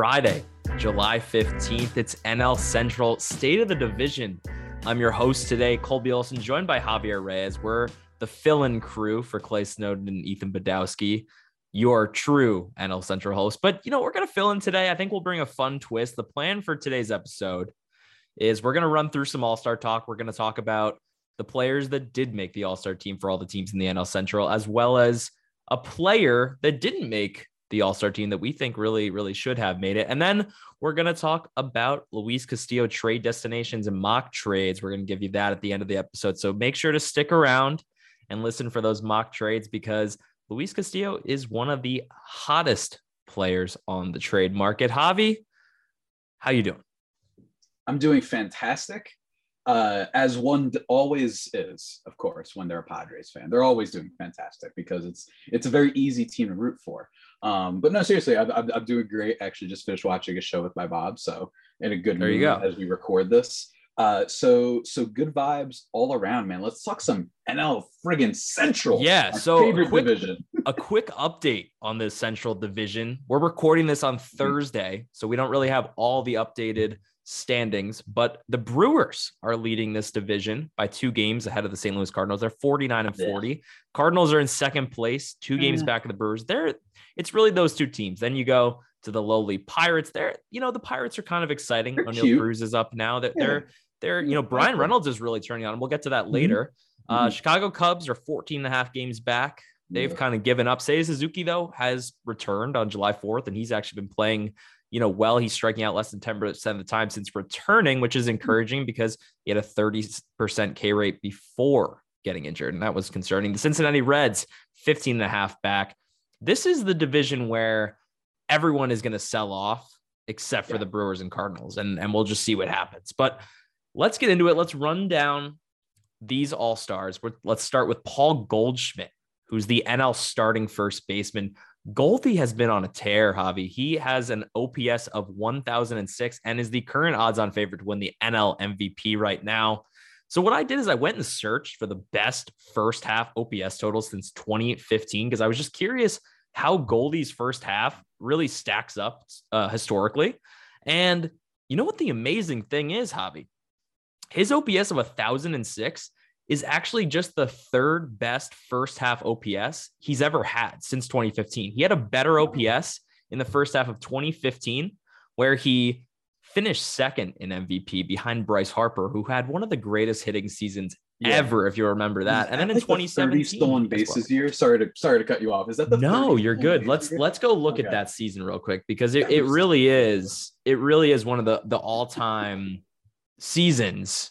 Friday, July 15th. It's NL Central State of the Division. I'm your host today, Colby Olson, joined by Javier Reyes. We're the fill in crew for Clay Snowden and Ethan Badowski, your true NL Central host. But, you know, we're going to fill in today. I think we'll bring a fun twist. The plan for today's episode is we're going to run through some All Star talk. We're going to talk about the players that did make the All Star team for all the teams in the NL Central, as well as a player that didn't make the All Star team that we think really, really should have made it. And then we're going to talk about Luis Castillo trade destinations and mock trades. We're going to give you that at the end of the episode. So make sure to stick around and listen for those mock trades because Luis Castillo is one of the hottest players on the trade market. Javi, how you doing? I'm doing fantastic uh, as one always is, of course, when they're a Padres fan. They're always doing fantastic because it's it's a very easy team to root for. Um, but no, seriously, I'm, I'm, I'm, doing great. Actually, just finished watching a show with my Bob, so in a good there mood as we record this. Uh, so so good vibes all around, man. Let's talk some NL friggin' Central. Yeah, so favorite quick, division. a quick update on this Central division. We're recording this on Thursday, so we don't really have all the updated standings, but the Brewers are leading this division by two games ahead of the St. Louis Cardinals. They're 49 and 40. Yeah. Cardinals are in second place, two games back of the Brewers. They're it's really those two teams. Then you go to the lowly Pirates. They're, you know, the Pirates are kind of exciting. They're O'Neill cute. Cruz is up now. That Yeah. they're they're, you know, Bryan Reynolds is really turning on. We'll get to that Mhm. later. Uh, Mhm. Chicago Cubs are 14 and a half games back. They've Yeah. kind of given up. Seiya Suzuki, though, has returned on July 4th, and he's actually been playing, you know, well. He's striking out less than 10% of the time since returning, which is encouraging because he had a 30% K rate before getting injured. And that was concerning. The Cincinnati Reds, 15 and a half back. This is the division where everyone is going to sell off except for Yeah. the Brewers and Cardinals. And, and we'll just see what happens. But let's get into it. Let's run down these all stars. Let's start with Paul Goldschmidt, who's the NL starting first baseman. Goldie has been on a tear, Javi. He has an OPS of 1006 and is the current odds on favorite to win the NL MVP right now. So, what I did is I went and searched for the best first half OPS totals since 2015 because I was just curious how Goldie's first half really stacks up uh, historically. And you know what the amazing thing is, Javi? His OPS of 1006 is actually just the third best first half OPS he's ever had since 2015. He had a better OPS in the first half of 2015, where he finished second in MVP behind Bryce Harper, who had one of the greatest hitting seasons Yeah. ever, if you remember that. Is And then in like the 30 2017, stolen as well. bases year. Sorry to sorry to cut you off. Is that the No, you're good. Let's year? let's go look at that season real quick because it, it really is it really is one of the the all-time seasons.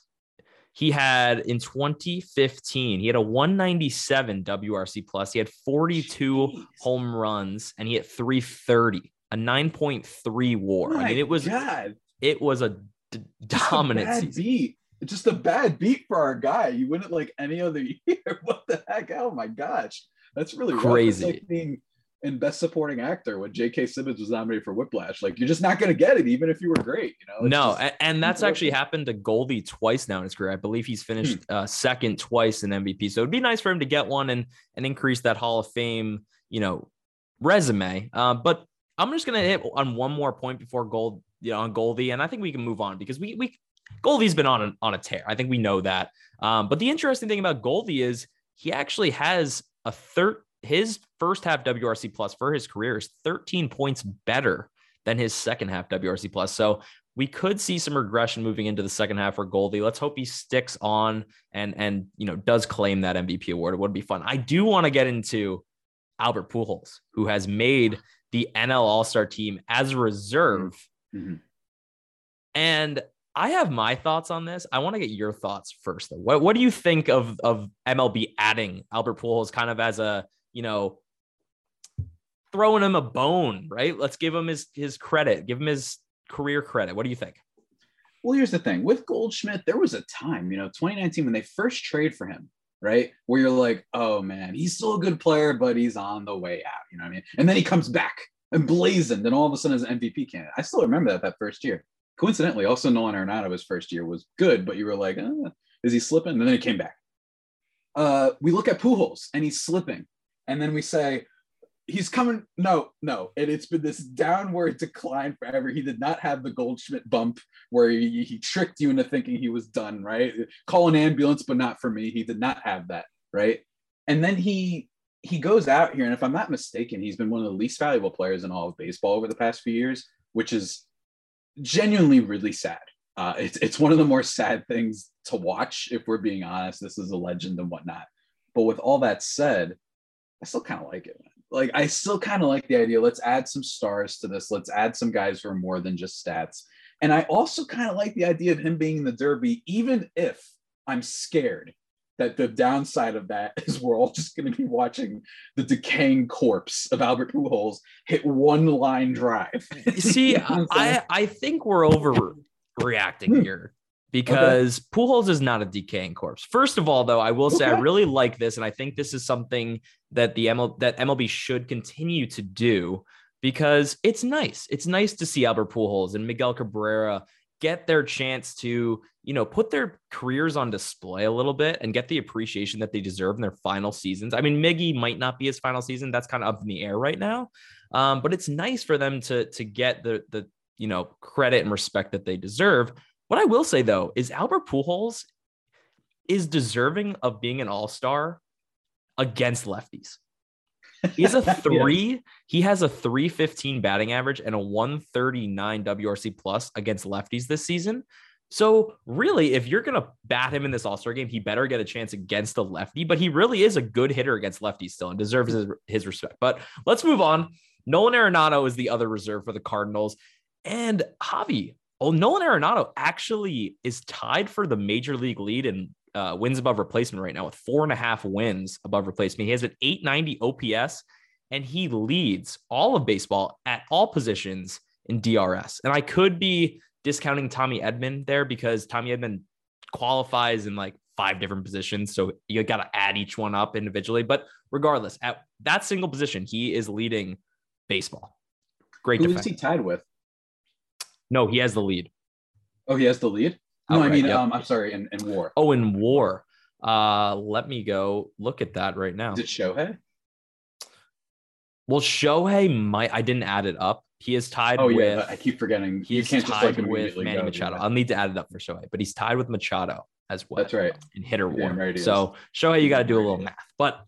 He had in 2015, he had a 197 WRC plus. He had 42 Jeez. home runs and he hit 330, a 9.3 war. I mean, it was God. It was a d- a dominant bad season. beat. It's just a bad beat for our guy. You win it like any other year. What the heck? Oh my gosh, that's really Crazy. like being in Best Supporting Actor when J.K. Simmons was nominated for Whiplash. Like you're just not gonna get it, even if you were great. You know? It's No, just- a- and, that's actually happened to Goldie twice now in his career. I believe he's finished Hmm. uh, second twice in MVP. So it'd be nice for him to get one and and increase that Hall of Fame, you know, resume. Uh, but I'm just gonna hit on one more point before Gold, you know, on Goldie, and I think we can move on because we we Goldie's been on a, on a tear. I think we know that. Um, but the interesting thing about Goldie is he actually has a third. His first half WRC plus for his career is 13 points better than his second half WRC plus. So we could see some regression moving into the second half for Goldie. Let's hope he sticks on and and you know does claim that MVP award. It would be fun. I do want to get into Albert Pujols, who has made the NL All Star team as a reserve, Mhm. and I have my thoughts on this. I want to get your thoughts first, though. What what do you think of of MLB adding Albert Pujols kind of as a you know throwing him a bone, right? Let's give him his his credit, give him his career credit. What do you think? Well, here's the thing with Goldschmidt, there was a time, you know, 2019 when they first trade for him, right? Where you're like, oh man, he's still a good player, but he's on the way out. You know what I mean? And then he comes back and blazoned, and all of a sudden is an MVP candidate. I still remember that that first year. Coincidentally, also Nolan Arenado his first year was good, but you were like, uh, is he slipping? And then he came back. Uh, we look at Pujols and he's slipping, and then we say, he's coming. No, no, and it's been this downward decline forever. He did not have the Goldschmidt bump where he, he tricked you into thinking he was done. Right, call an ambulance, but not for me. He did not have that. Right, and then he he goes out here, and if I'm not mistaken, he's been one of the least valuable players in all of baseball over the past few years, which is genuinely really sad. Uh, it's it's one of the more sad things to watch, if we're being honest. This is a legend and whatnot. But with all that said, I still kind of like it. Like I still kind of like the idea. Let's add some stars to this. Let's add some guys who are more than just stats. And I also kind of like the idea of him being in the Derby, even if I'm scared that the downside of that is we're all just going to be watching the decaying corpse of Albert Pujols hit one line drive. See, I I think we're overreacting hmm. here because okay. Pujols is not a decaying corpse. First of all, though, I will say okay. I really like this, and I think this is something that the ML, that MLB should continue to do because it's nice. It's nice to see Albert Pujols and Miguel Cabrera get their chance to, you know, put their careers on display a little bit and get the appreciation that they deserve in their final seasons. I mean, Miggy might not be his final season. That's kind of up in the air right now. Um, but it's nice for them to to get the the you know credit and respect that they deserve. What I will say though is Albert Pujols is deserving of being an all-star against lefties. He's a three. yeah. He has a 315 batting average and a 139 WRC plus against lefties this season. So, really, if you're going to bat him in this All Star game, he better get a chance against a lefty. But he really is a good hitter against lefties still and deserves his, his respect. But let's move on. Nolan Arenado is the other reserve for the Cardinals. And Javi, oh, Nolan Arenado actually is tied for the major league lead in uh, wins above replacement right now with four and a half wins above replacement. He has an 890 OPS and he leads all of baseball at all positions in DRS. And I could be discounting Tommy Edman there because Tommy Edman qualifies in like five different positions. So you got to add each one up individually. But regardless, at that single position, he is leading baseball. Great. Who is he tied with? No, he has the lead. Oh, he has the lead? No, I mean, yep. um, I'm sorry, in, in war. Oh, in war. Uh, let me go look at that right now. Is it Shohei? Well, Shohei might. I didn't add it up. He is tied. Oh with, yeah, I keep forgetting. He is tied like with Manny Machado. I'll need to add it up for Shohei, but he's tied with Machado as well. That's right. In hitter war. Right so Shohei, you got to do a little math. But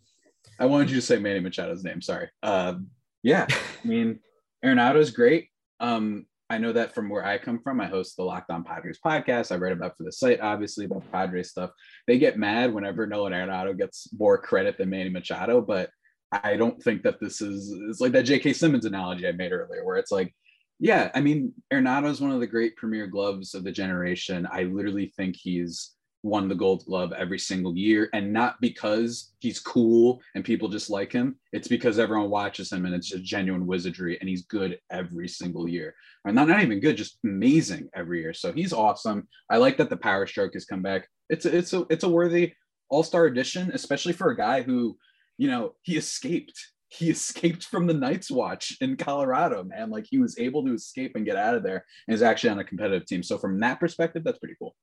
I wanted you to say Manny Machado's name. Sorry. Um, yeah, I mean, Arenado is great. Um, I know that from where I come from, I host the Locked On Padres podcast. I write about for the site, obviously, about Padres stuff. They get mad whenever Nolan Arenado gets more credit than Manny Machado, but I don't think that this is it's like that J.K. Simmons analogy I made earlier, where it's like, yeah, I mean, Arenado is one of the great premier gloves of the generation. I literally think he's won the gold glove every single year. And not because he's cool and people just like him. It's because everyone watches him and it's just genuine wizardry and he's good every single year. And not, not even good just amazing every year. So he's awesome. I like that the power stroke has come back. It's a, it's a it's a worthy all-star addition especially for a guy who you know he escaped. He escaped from the Night's Watch in Colorado, man. Like he was able to escape and get out of there and is actually on a competitive team. So from that perspective, that's pretty cool.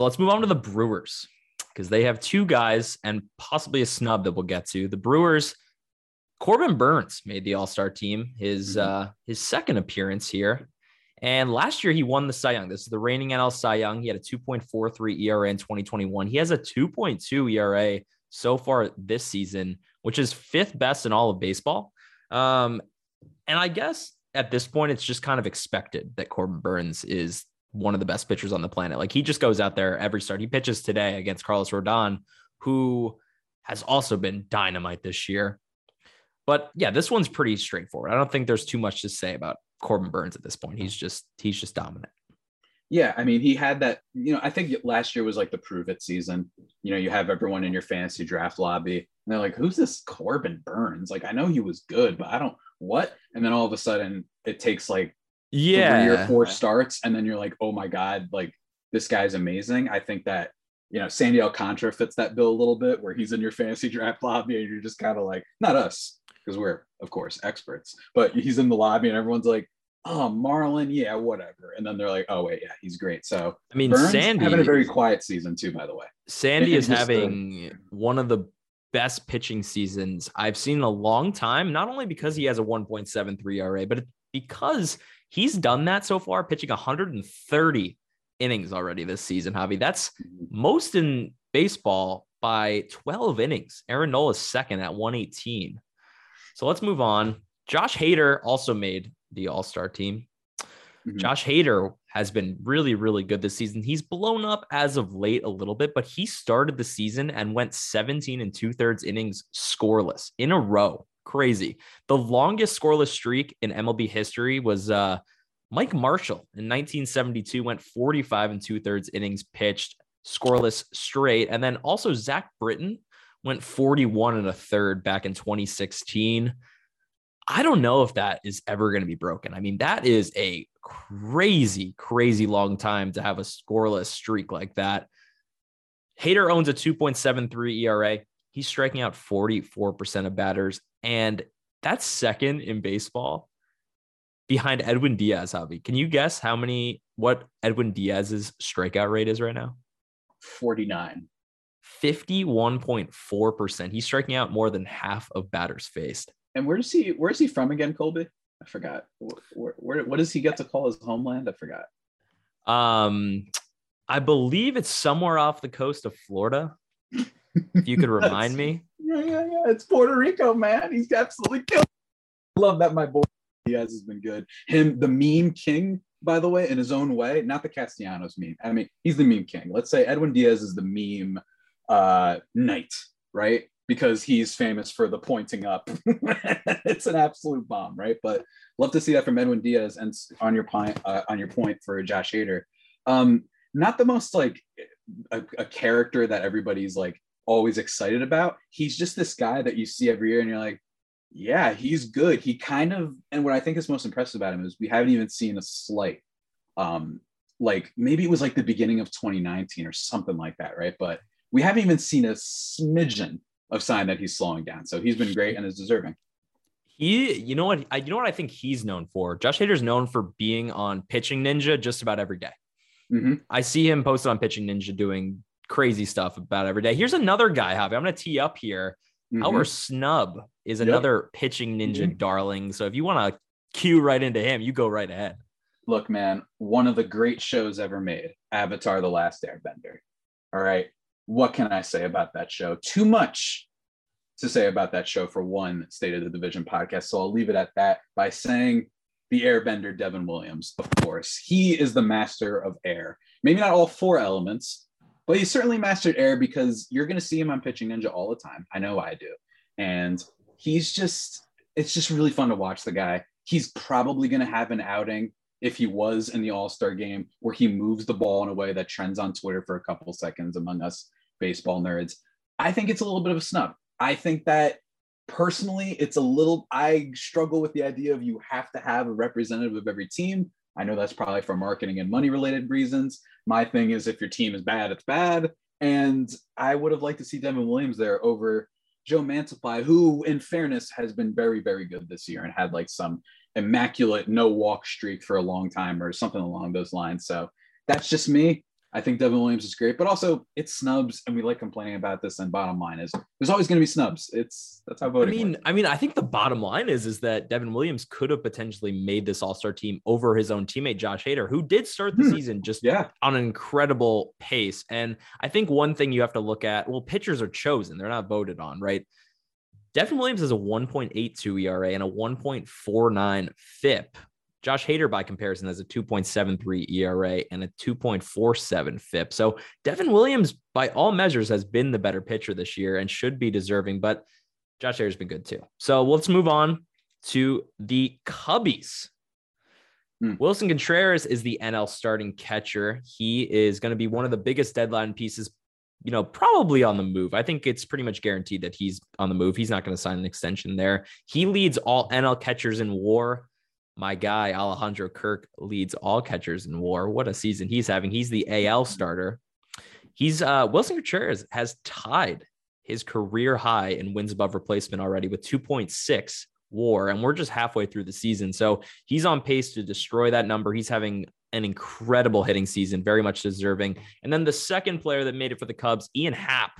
So let's move on to the Brewers because they have two guys and possibly a snub that we'll get to. The Brewers, Corbin Burnes made the All Star team, his mm-hmm. uh, his second appearance here. And last year he won the Cy Young. This is the reigning NL Cy Young. He had a 2.43 ERA in 2021. He has a 2.2 ERA so far this season, which is fifth best in all of baseball. Um, and I guess at this point, it's just kind of expected that Corbin Burnes is one of the best pitchers on the planet. Like he just goes out there every start. He pitches today against Carlos Rodon, who has also been dynamite this year. But yeah, this one's pretty straightforward. I don't think there's too much to say about Corbin Burnes at this point. He's just he's just dominant. Yeah, I mean, he had that. You know, I think last year was like the prove it season. You know, you have everyone in your fantasy draft lobby, and they're like, "Who's this Corbin Burnes?" Like, I know he was good, but I don't what. And then all of a sudden, it takes like yeah three or four starts and then you're like oh my god like this guy's amazing. I think that you know sandy alcantara fits that bill a little bit where he's in your fantasy draft lobby and you're just kind of like not us because we're of course experts but he's in the lobby and everyone's like oh marlin yeah whatever. And then they're like oh wait yeah he's great. So i mean Burnes sandy having a very quiet season too by the way. Sandy is having the, one of the best pitching seasons I've seen in a long time, not only because he has a 1.73 ERA, but because he's done that so far, pitching 130 innings already this season, Javi. That's mm-hmm. most in baseball by 12 innings. Aaron Nola is second at 118. So let's move on. Josh Hader also made the All Star team. Mm-hmm. Josh Hader has been really, really good this season. He's blown up as of late a little bit, but he started the season and went 17 and two thirds innings scoreless in a row. Crazy. The longest scoreless streak in MLB history was uh, Mike Marshall in 1972 went 45 and two thirds innings pitched scoreless straight. And then also Zach Britton went 41 and a third back in 2016. I don't know if that is ever going to be broken. I mean, that is a crazy, crazy long time to have a scoreless streak like that. Hader owns a 2.73 ERA. He's striking out 44% of batters, and that's second in baseball behind Edwin Diaz, Javi. Can you guess how many, what Edwin Diaz's strikeout rate is right now? 49. 51.4%. He's striking out more than half of batters faced. And where does he where is he from again, Colby? I forgot. Where, where, what does he get to call his homeland? I forgot. Um I believe it's somewhere off the coast of Florida. if you could remind me. Yeah, yeah, yeah. It's Puerto Rico, man. He's absolutely killed. Love that my boy Diaz has been good. Him, the meme king, by the way, in his own way, not the Castellanos meme. I mean, he's the meme king. Let's say Edwin Diaz is the meme uh, knight, right? Because he's famous for the pointing up. it's an absolute bomb, right? But love to see that from Edwin Diaz. And on your point, uh, on your point for Josh Hader, um, not the most like a, a character that everybody's like always excited about. He's just this guy that you see every year, and you're like, yeah, he's good. He kind of, and what I think is most impressive about him is we haven't even seen a slight, um, like maybe it was like the beginning of 2019 or something like that, right? But we haven't even seen a smidgen of sign that he's slowing down. So he's been great and is deserving. He, you know what, I, you know what I think he's known for. Josh Hader's known for being on Pitching Ninja just about every day. Mm-hmm. I see him posted on Pitching Ninja doing crazy stuff about every day. Here's another guy, Javi. I'm going to tee up here. Mm-hmm. Our snub is another yep. pitching ninja mm-hmm. darling. So if you want to cue right into him, you go right ahead. Look, man, one of the great shows ever made, Avatar: The Last Airbender. All right, what can I say about that show? Too much to say about that show for one State of the Division podcast. So I'll leave it at that by saying the airbender Devin Williams, of course. He is the master of air. Maybe not all four elements, but he certainly mastered air because you're going to see him on Pitching Ninja all the time. I know I do. And he's just, it's just really fun to watch the guy. He's probably going to have an outing if he was in the All Star game where he moves the ball in a way that trends on Twitter for a couple seconds among us baseball nerds. I think it's a little bit of a snub. I think that personally, it's a little, I struggle with the idea of you have to have a representative of every team. I know that's probably for marketing and money related reasons. My thing is if your team is bad, it's bad. And I would have liked to see Devin Williams there over Joe Mantiply, who, in fairness, has been very, very good this year and had like some immaculate no walk streak for a long time or something along those lines. So that's just me. I think Devin Williams is great, but also it's snubs, and we like complaining about this. And bottom line is, there's always going to be snubs. It's that's how voting. I mean, works. I mean, I think the bottom line is is that Devin Williams could have potentially made this All Star team over his own teammate Josh Hader, who did start the hmm. season just yeah. on an incredible pace. And I think one thing you have to look at, well, pitchers are chosen; they're not voted on, right? Devin Williams has a 1.82 ERA and a 1.49 FIP. Josh Hader, by comparison, has a 2.73 ERA and a 2.47 FIP. So Devin Williams, by all measures, has been the better pitcher this year and should be deserving, but Josh Hader's been good too. So let's move on to the Cubbies. Hmm. Willson Contreras is the NL starting catcher. He is going to be one of the biggest deadline pieces, you know, probably on the move. I think it's pretty much guaranteed that he's on the move. He's not going to sign an extension there. He leads all NL catchers in war my guy Alejandro Kirk leads all catchers in WAR. What a season he's having! He's the AL starter. He's uh, Willson Contreras has tied his career high in wins above replacement already with 2.6 WAR, and we're just halfway through the season. So he's on pace to destroy that number. He's having an incredible hitting season, very much deserving. And then the second player that made it for the Cubs, Ian Happ,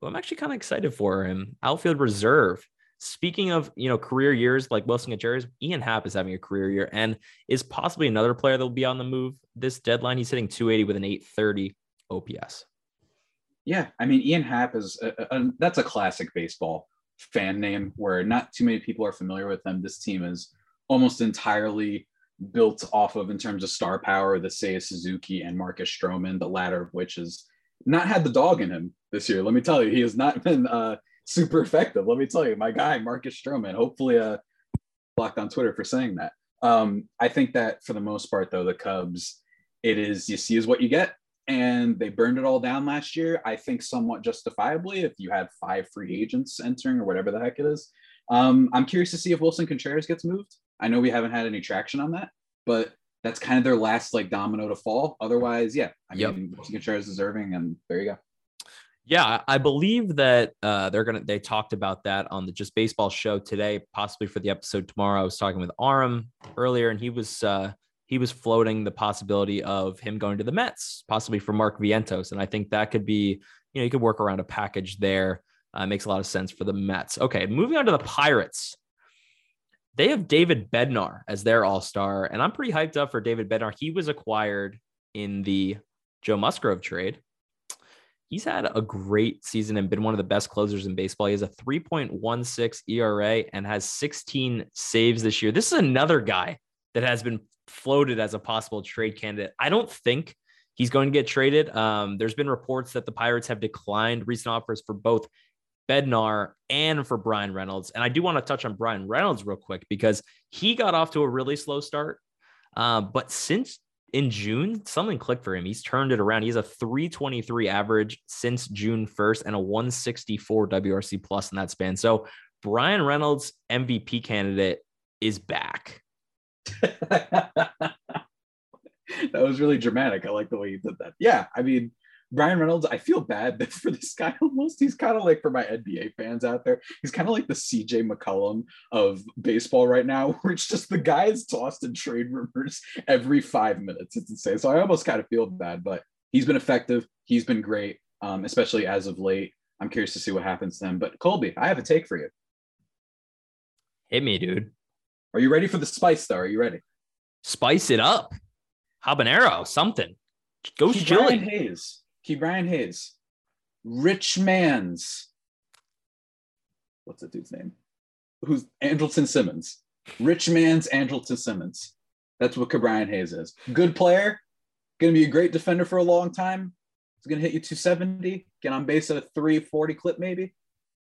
who I'm actually kind of excited for him. Outfield reserve. Speaking of, you know, career years like Willson Contreras, Ian Happ is having a career year and is possibly another player that will be on the move this deadline. He's hitting 280 with an 830 OPS. Yeah, I mean, Ian Happ is a, a, that's a classic baseball fan name where not too many people are familiar with them. This team is almost entirely built off of in terms of star power, the Seiya Suzuki and Marcus Stroman, the latter of which has not had the dog in him this year. Let me tell you, he has not been uh, super effective. Let me tell you, my guy Marcus Stroman. Hopefully, uh, blocked on Twitter for saying that. Um, I think that for the most part, though, the Cubs, it is you see is what you get, and they burned it all down last year. I think somewhat justifiably if you had five free agents entering or whatever the heck it is. Um, I'm curious to see if Willson Contreras gets moved. I know we haven't had any traction on that, but that's kind of their last like domino to fall. Otherwise, yeah, I yep. mean, Willson is deserving, and there you go. Yeah, I believe that uh, they're gonna. They talked about that on the Just Baseball show today, possibly for the episode tomorrow. I was talking with Aram earlier, and he was uh, he was floating the possibility of him going to the Mets, possibly for Mark Vientos, and I think that could be, you know, you could work around a package there. Uh, makes a lot of sense for the Mets. Okay, moving on to the Pirates. They have David Bednar as their all star, and I'm pretty hyped up for David Bednar. He was acquired in the Joe Musgrove trade. He's had a great season and been one of the best closers in baseball. He has a 3.16 ERA and has 16 saves this year. This is another guy that has been floated as a possible trade candidate. I don't think he's going to get traded. Um, there's been reports that the Pirates have declined recent offers for both Bednar and for Bryan Reynolds. And I do want to touch on Bryan Reynolds real quick because he got off to a really slow start. Uh, but since in June, something clicked for him. He's turned it around. He has a 323 average since June 1st and a 164 WRC plus in that span. So Bryan Reynolds, MVP candidate, is back. that was really dramatic. I like the way you did that. Yeah, I mean, Bryan Reynolds, I feel bad for this guy almost. He's kind of like for my NBA fans out there, he's kind of like the CJ McCollum of baseball right now, where it's just the guy is tossed in trade rumors every five minutes. It's insane. So I almost kind of feel bad, but he's been effective. He's been great, um, especially as of late. I'm curious to see what happens to him. But Colby, I have a take for you. Hit me, dude. Are you ready for the spice though? Are you ready? Spice it up. Habanero, something. Ghost chili. Brian Hayes. Ke'Bryan Hayes. Rich Man's. What's the dude's name? Who's Andrelton Simmons? Rich Man's Andrelton Simmons. That's what Ke'Bryan Hayes is. Good player. Going to be a great defender for a long time. He's going to hit you 270. Get on base at a 340 clip, maybe.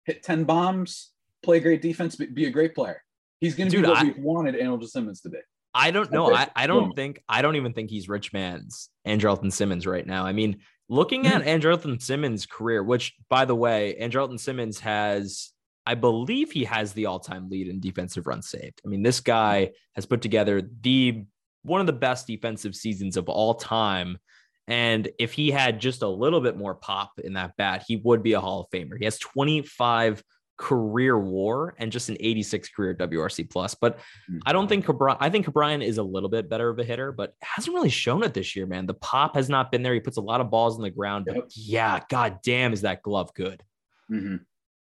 Hit 10 bombs. Play great defense. Be a great player. He's going to be what I, we wanted Andrelton Simmons to be. I don't know. I, I don't think I don't even think he's Rich Man's Andrelton Simmons right now. I mean, looking at mm. Andrelton Simmons' career, which by the way, Andrelton Simmons has, I believe he has the all-time lead in defensive runs saved. I mean, this guy has put together the one of the best defensive seasons of all time. And if he had just a little bit more pop in that bat, he would be a Hall of Famer. He has 25 career war and just an 86 career WRC plus. But I don't think Cabri- I think Brian is a little bit better of a hitter, but hasn't really shown it this year, man. The pop has not been there. He puts a lot of balls in the ground, but yeah, god damn, is that glove good? Mm-hmm.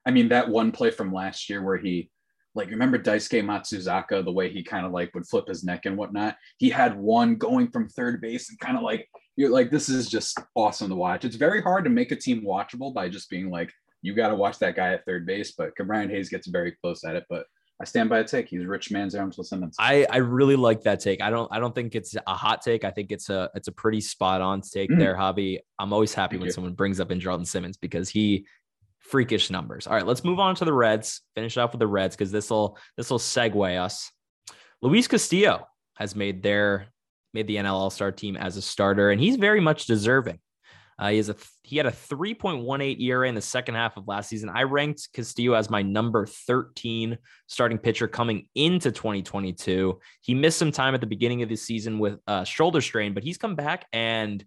I mean, that one play from last year where he like remember Daisuke Matsuzaka, the way he kind of like would flip his neck and whatnot. He had one going from third base and kind of like you're like, this is just awesome to watch. It's very hard to make a team watchable by just being like, you got to watch that guy at third base. But Brian Hayes gets very close at it. But I stand by a take. He's rich man's Armsville Simmons. I, I really like that take. I don't I don't think it's a hot take. I think it's a it's a pretty spot on take mm. there, Javi. I'm always happy Thank when you. someone brings up Andrelton Simmons because he freakish numbers. All right, let's move on to the Reds. Finish off with the Reds because this will this will segue us. Luis Castillo has made their made the NL All Star team as a starter, and he's very much deserving. Uh, he has a he had a 3.18 ERA in the second half of last season. I ranked Castillo as my number 13 starting pitcher coming into 2022. He missed some time at the beginning of the season with a shoulder strain, but he's come back and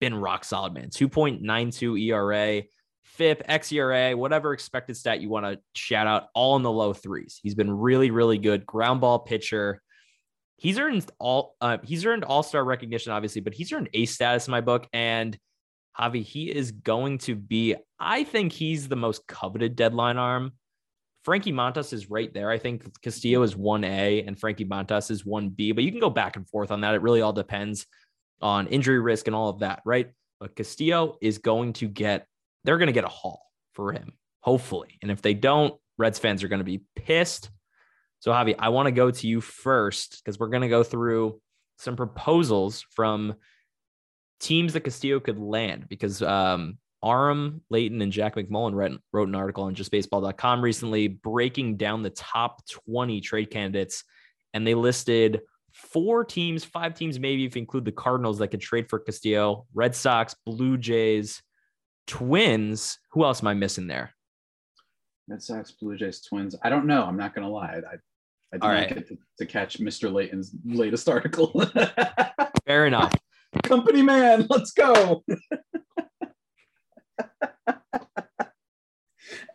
been rock solid, man. 2.92 ERA, FIP, xERA, whatever expected stat you want to shout out, all in the low threes. He's been really, really good. Ground ball pitcher. He's earned all uh, he's earned all-star recognition, obviously, but he's earned ace status in my book. And Javi, he is going to be, I think he's the most coveted deadline arm. Frankie Montas is right there. I think Castillo is 1A and Frankie Montas is 1B, but you can go back and forth on that. It really all depends on injury risk and all of that, right? But Castillo is going to get, they're going to get a haul for him, hopefully. And if they don't, Reds fans are going to be pissed. So, Javi, I want to go to you first because we're going to go through some proposals from teams that Castillo could land because um, Aram Leighton and Jack McMullen wrote, wrote an article on justbaseball.com recently breaking down the top 20 trade candidates. And they listed four teams, five teams, maybe if you include the Cardinals that could trade for Castillo, Red Sox, Blue Jays, Twins. Who else am I missing there? Red Sox, Blue Jays, Twins. I don't know. I'm not going to lie. I, I did All not right. get to, to catch Mr. Leighton's latest article. Fair enough. Company man, let's go.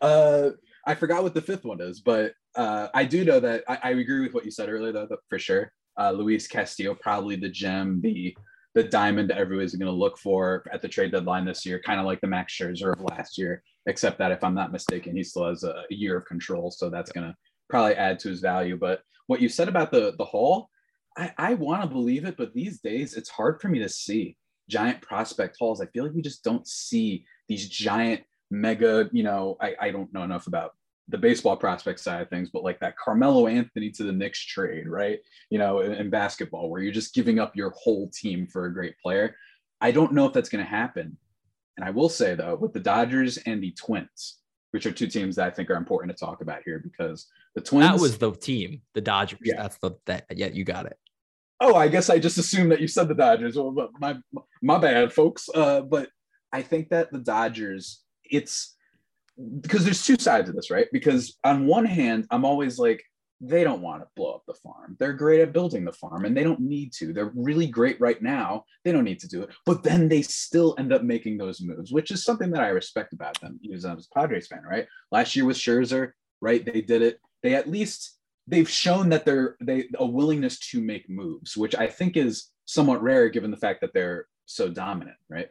uh, I forgot what the fifth one is, but uh, I do know that I, I, agree with what you said earlier, though, for sure. Uh, Luis Castillo, probably the gem, the the diamond everybody's going to look for at the trade deadline this year, kind of like the Max Scherzer of last year, except that if I'm not mistaken, he still has a, a year of control, so that's going to probably add to his value. But what you said about the the haul, I, I want to believe it, but these days it's hard for me to see giant prospect hauls. I feel like we just don't see these giant mega, you know, I, I don't know enough about the baseball prospect side of things, but like that Carmelo Anthony to the Knicks trade, right? You know, in, in basketball, where you're just giving up your whole team for a great player. I don't know if that's going to happen. And I will say though, with the Dodgers and the Twins, which are two teams that I think are important to talk about here because the Twins. That was the team, the Dodgers. Yeah. That's the that. Yeah, you got it. Oh, I guess I just assumed that you said the Dodgers. Well, my my bad, folks. Uh, but I think that the Dodgers, it's because there's two sides of this, right? Because on one hand, I'm always like, they don't want to blow up the farm. They're great at building the farm and they don't need to. They're really great right now. They don't need to do it. But then they still end up making those moves, which is something that I respect about them, even as a Padres fan, right? Last year with Scherzer, right? They did it. They at least they've shown that they're they a willingness to make moves, which I think is somewhat rare given the fact that they're so dominant, right?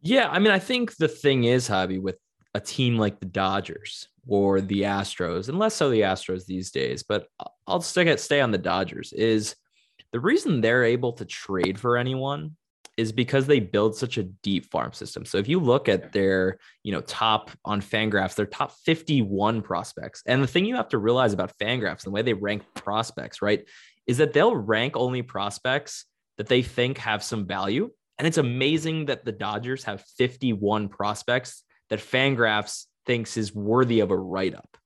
Yeah, I mean, I think the thing is, Javi, with a team like the Dodgers or the Astros, and less so the Astros these days, but I'll stick at stay on the Dodgers, is the reason they're able to trade for anyone is because they build such a deep farm system. So if you look at their, you know, top on Fangraphs, their top 51 prospects. And the thing you have to realize about Fangraphs, the way they rank prospects, right, is that they'll rank only prospects that they think have some value. And it's amazing that the Dodgers have 51 prospects that Fangraphs thinks is worthy of a write up.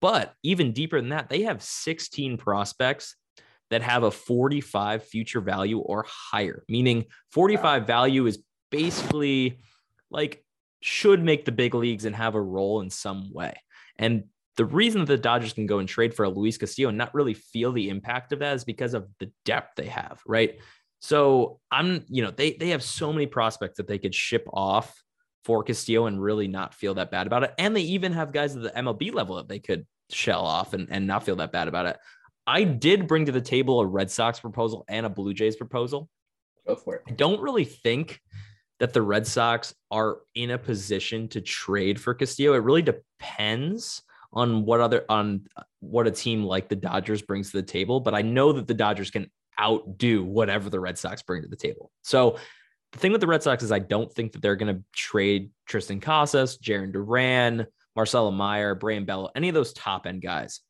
But even deeper than that, they have 16 prospects that have a 45 future value or higher, meaning 45 value is basically like should make the big leagues and have a role in some way. And the reason that the Dodgers can go and trade for a Luis Castillo and not really feel the impact of that is because of the depth they have, right? So I'm, you know, they they have so many prospects that they could ship off for Castillo and really not feel that bad about it. And they even have guys at the MLB level that they could shell off and, and not feel that bad about it. I did bring to the table a Red Sox proposal and a Blue Jays proposal. Go for it. I don't really think that the Red Sox are in a position to trade for Castillo. It really depends on what other on what a team like the Dodgers brings to the table, but I know that the Dodgers can outdo whatever the Red Sox bring to the table. So the thing with the Red Sox is I don't think that they're going to trade Triston Casas, Jarren Duran, Marcelo Meyer, Brayan Bello, any of those top end guys.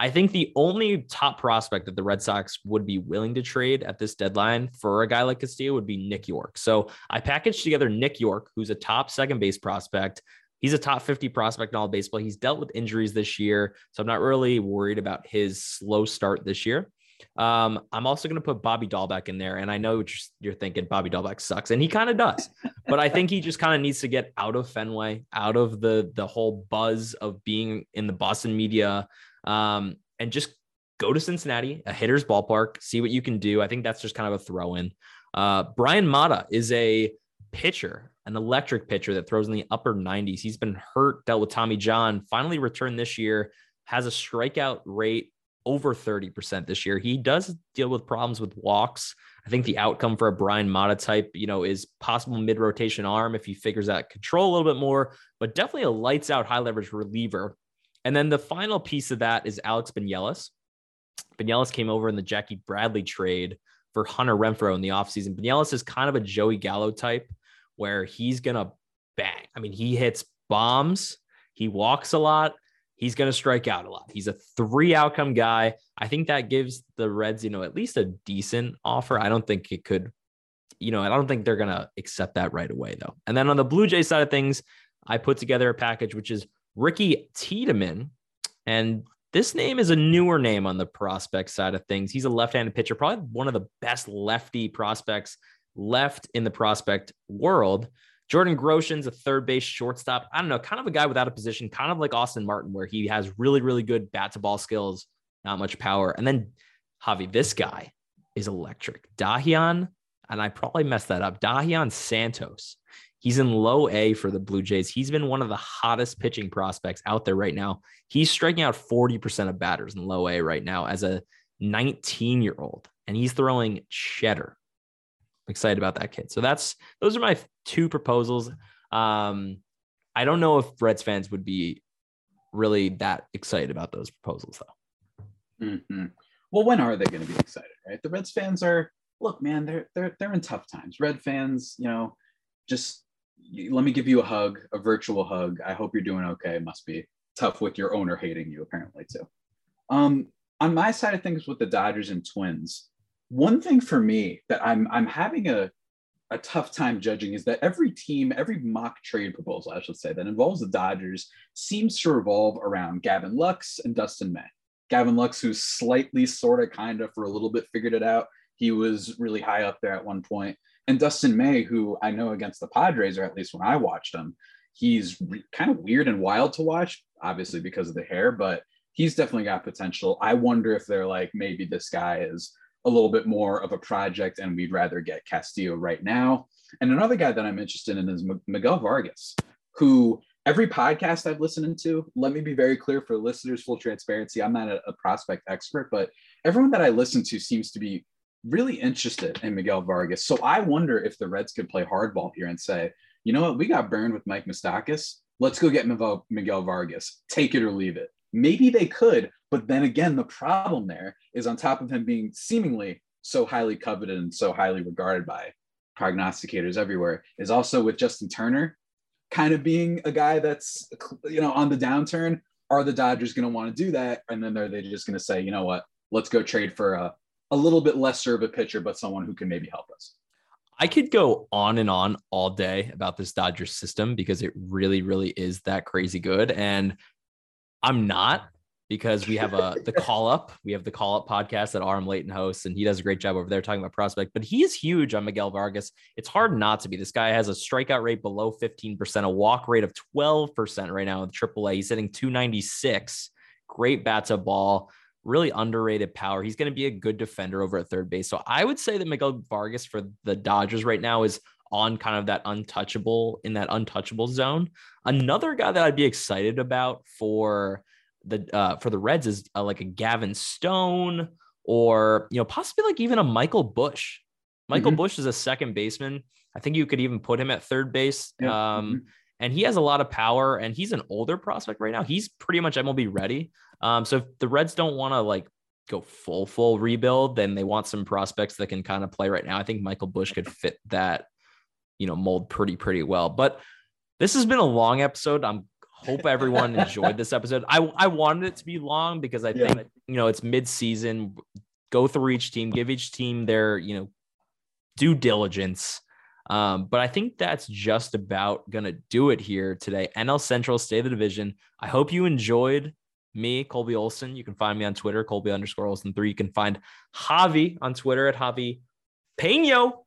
I think the only top prospect that the Red Sox would be willing to trade at this deadline for a guy like Castillo would be Nick Yorke. So I packaged together Nick Yorke, who's a top second base prospect. He's a top 50 prospect in all baseball. He's dealt with injuries this year. So I'm not really worried about his slow start this year. Um, I'm also going to put Bobby Dalbec in there. And I know you're thinking Bobby Dalbec sucks, and he kind of does. but I think he just kind of needs to get out of Fenway, out of the the whole buzz of being in the Boston media, um, and just go to Cincinnati, a hitter's ballpark, see what you can do. I think that's just kind of a throw in. Uh, Bryan Mata is a pitcher, an electric pitcher that throws in the upper 90s. He's been hurt, dealt with Tommy John, finally returned this year, has a strikeout rate over 30% this year. He does deal with problems with walks. I think the outcome for a Bryan Mata type, you know, is possible mid rotation arm if he figures out control a little bit more, but definitely a lights out high leverage reliever. And then the final piece of that is Alex Binelas. Binelas came over in the Jackie Bradley trade for Hunter Renfroe in the offseason. Binelas is kind of a Joey Gallo type where he's going to bang. I mean, he hits bombs, he walks a lot, he's going to strike out a lot. He's a three outcome guy. I think that gives the Reds, you know, at least a decent offer. I don't think it could, you know, I don't think they're going to accept that right away, though. And then on the Blue Jay side of things, I put together a package which is Ricky Tiedemann. And this name is a newer name on the prospect side of things. He's a left handed pitcher, probably one of the best lefty prospects left in the prospect world. Jordan Groshans a third base shortstop. I don't know, kind of a guy without a position, kind of like Austin Martin, where he has really, really good bat to ball skills, not much power. And then Javi, this guy is electric. Dahian, and I probably messed that up. Dahian Santos. He's in low A for the Blue Jays. He's been one of the hottest pitching prospects out there right now. He's striking out 40% of batters in low A right now as a 19 year old, and he's throwing cheddar. I'm excited about that kid. So that's those are my two proposals. Um, I don't know if Reds fans would be really that excited about those proposals though. Mm-hmm. Well, when are they going to be excited? Right, the Reds fans are. Look, man, they're they're they're in tough times. Red fans, you know, just let me give you a hug, a virtual hug. I hope you're doing okay. It must be tough with your owner hating you, apparently, too. Um, on my side of things with the Dodgers and Twins, one thing for me that I'm I'm having a a tough time judging is that every team, every mock trade proposal, I should say, that involves the Dodgers seems to revolve around Gavin Lux and Dustin May. Gavin Lux, who's slightly, sort of, kind of, for a little bit figured it out. He was really high up there at one point and Dustin May, who I know against the Padres, or at least when I watched him, he's re- kind of weird and wild to watch, obviously because of the hair, but he's definitely got potential. I wonder if they're like, maybe this guy is a little bit more of a project and we'd rather get Castillo right now. And another guy that I'm interested in is M- Miguel Vargas, who every podcast I've listened to, let me be very clear for listeners, full transparency. I'm not a, a prospect expert, but everyone that I listen to seems to be really interested in Miguel Vargas. So I wonder if the Reds could play hardball here and say, you know what, we got burned with Mike Moustakas. Let's go get Miguel Vargas. Take it or leave it. Maybe they could, but then again, the problem there is on top of him being seemingly so highly coveted and so highly regarded by prognosticators everywhere, is also with Justin Turner kind of being a guy that's you know on the downturn. Are the Dodgers going to want to do that? And then are they just going to say, you know what, let's go trade for a a little bit lesser of a pitcher, but someone who can maybe help us. I could go on and on all day about this Dodgers system because it really, really is that crazy good. And I'm not because we have a the call up. We have the call up podcast that Aram Leighton hosts, and he does a great job over there talking about prospect. But he is huge on Miguel Vargas. It's hard not to be. This guy has a strikeout rate below 15%, a walk rate of 12% right now with AAA. He's hitting 296. Great bat to ball really underrated power. He's going to be a good defender over at third base. So I would say that Miguel Vargas for the Dodgers right now is on kind of that untouchable in that untouchable zone. Another guy that I'd be excited about for the uh, for the Reds is uh, like a Gavin Stone or you know possibly like even a Michael Busch. Michael mm-hmm. Busch is a second baseman. I think you could even put him at third base. Yeah. Um, mm-hmm and he has a lot of power and he's an older prospect right now. He's pretty much MLB ready. Um, so if the Reds don't want to like go full full rebuild, then they want some prospects that can kind of play right now. I think Michael Busch could fit that, you know, mold pretty pretty well. But this has been a long episode. I'm hope everyone enjoyed this episode. I I wanted it to be long because I think you know it's mid season. Go through each team, give each team their you know due diligence um, but I think that's just about going to do it here today. NL Central State of the Division. I hope you enjoyed me, Colby Olson. You can find me on Twitter, Colby underscore Olson three. You can find Javi on Twitter at Javi Peno.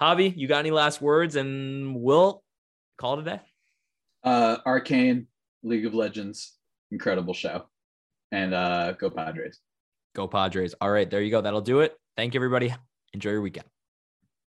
Javi, you got any last words? And we'll call it a day. Uh, Arcane, League of Legends, incredible show. And uh, go Padres. Go Padres. All right, there you go. That'll do it. Thank you, everybody. Enjoy your weekend.